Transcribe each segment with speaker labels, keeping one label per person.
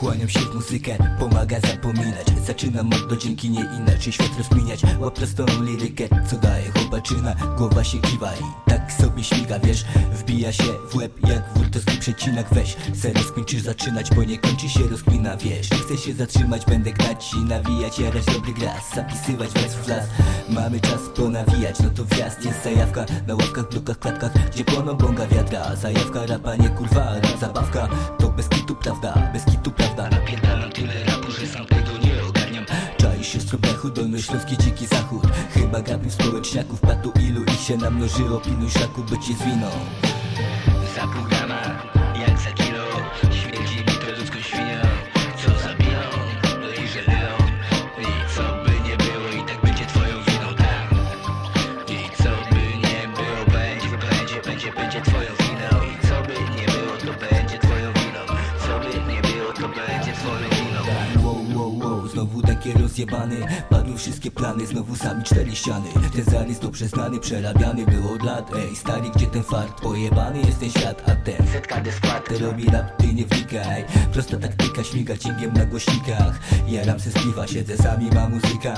Speaker 1: Pochłaniam się w muzykę, pomaga zapominać. Zaczynam od do dzięki nie inaczej świat rozkminiać Łap prostą lirykę, co daje chłopaczyna. Głowa się kiwa i tak sobie śmiga, wiesz? Wbija się w łeb jak wurtowski przecinak. Weź, se rozkończysz zaczynać, bo nie kończy się rozkmina, wiesz? Nie chcę się zatrzymać, będę grać i nawijać Jarać dobry glas, zapisywać wers w las Mamy czas ponawijać, no to wjazd jest zajawka. Na ławkach, blokach, klatkach, gdzie płoną bąga wiadra. Zajawka, rapa, nie kurwa, rap, zabawka. To bez kitu prawda, bez kitu prawda Napierdalam tyle rapu, że sam tego nie ogarniam. Czaisz się z tropechu, dolnośląski dziki zachód. Chyba gapił społeczniaków, patu ilu ich się namnożyło. Pilnuj szaku, by ci zwiną. Za pół grama, jak za kilo Śmierdzi mi to ludzką świnią znowu takie rozjebany Padły wszystkie plany, znowu sami cztery ściany. Ten zarys dobrze znany, przerabiany był od lat. Ej, stary, gdzie ten fart? Pojebany jest ten świat, a ten Setka skład, ty robi rap, ty nie wnikaj. Prosta taktyka, śmiga cięgiem na głośnikach. Jaram se z siedzę sami, ma muzyka.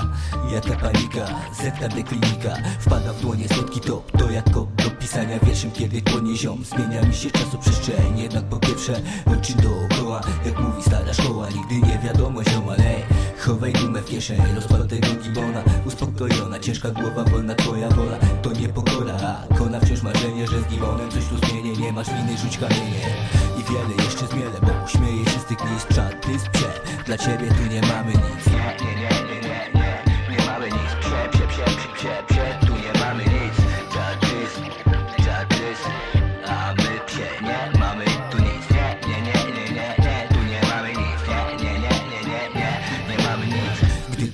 Speaker 1: Jaka panika, zetka deklinika Wpada w dłonie słodki top, to jak kop do pisania wierszem Kiedy płonie ziom, zmienia mi się czasoprzestrzeń Jednak po pierwsze, szkoła, nigdy nie wiadomo ziomal, ej Chowaj dumę w kieszeń, rozpal tego gibona. Uspokojona, ciężka głowa, wolna twoja wola. To nie pokora, a kona wciąż marzenie Że z gibonem coś tu zmienię, nie masz winy, rzuć kamienie. I wiele jeszcze zmielę, bo uśmieję się z tych miejsc Czad, ty sprze, dla ciebie tu nie mamy nic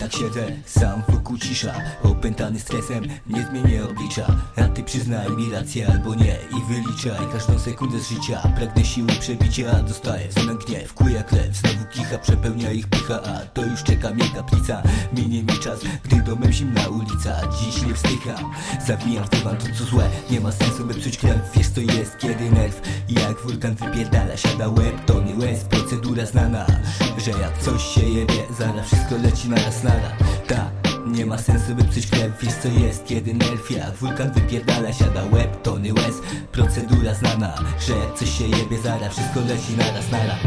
Speaker 1: tak siedzę, sam wokół cisza Opętany stresem, nie zmienię oblicza. A ty przyznaj mi rację albo nie I wyliczaj każdą sekundę z życia. Pragnę siły przebicia, dostaję w zamian gniew Kuja krew, znowu kicha, przepełnia ich pycha A to już czeka mnie kaplica. Minie mi czas, gdy domem zimna ulica. Dziś nie wstycham, zawijam w dywan to co złe. Nie ma sensu by psuć krew, wiesz to jest kiedy nerw. Jak wulkan wypierdala, siada łeb, to nie łez. Procedura znana, że jak coś się jebie Zaraz wszystko leci na raz nara Ta, nie ma sensu by psuć krew, wiesz co jest kiedy nerw. Jak wulkan wypierdala, siada łeb, tony łez. Procedura znana, że jak coś się jebie Zaraz wszystko leci na raz nara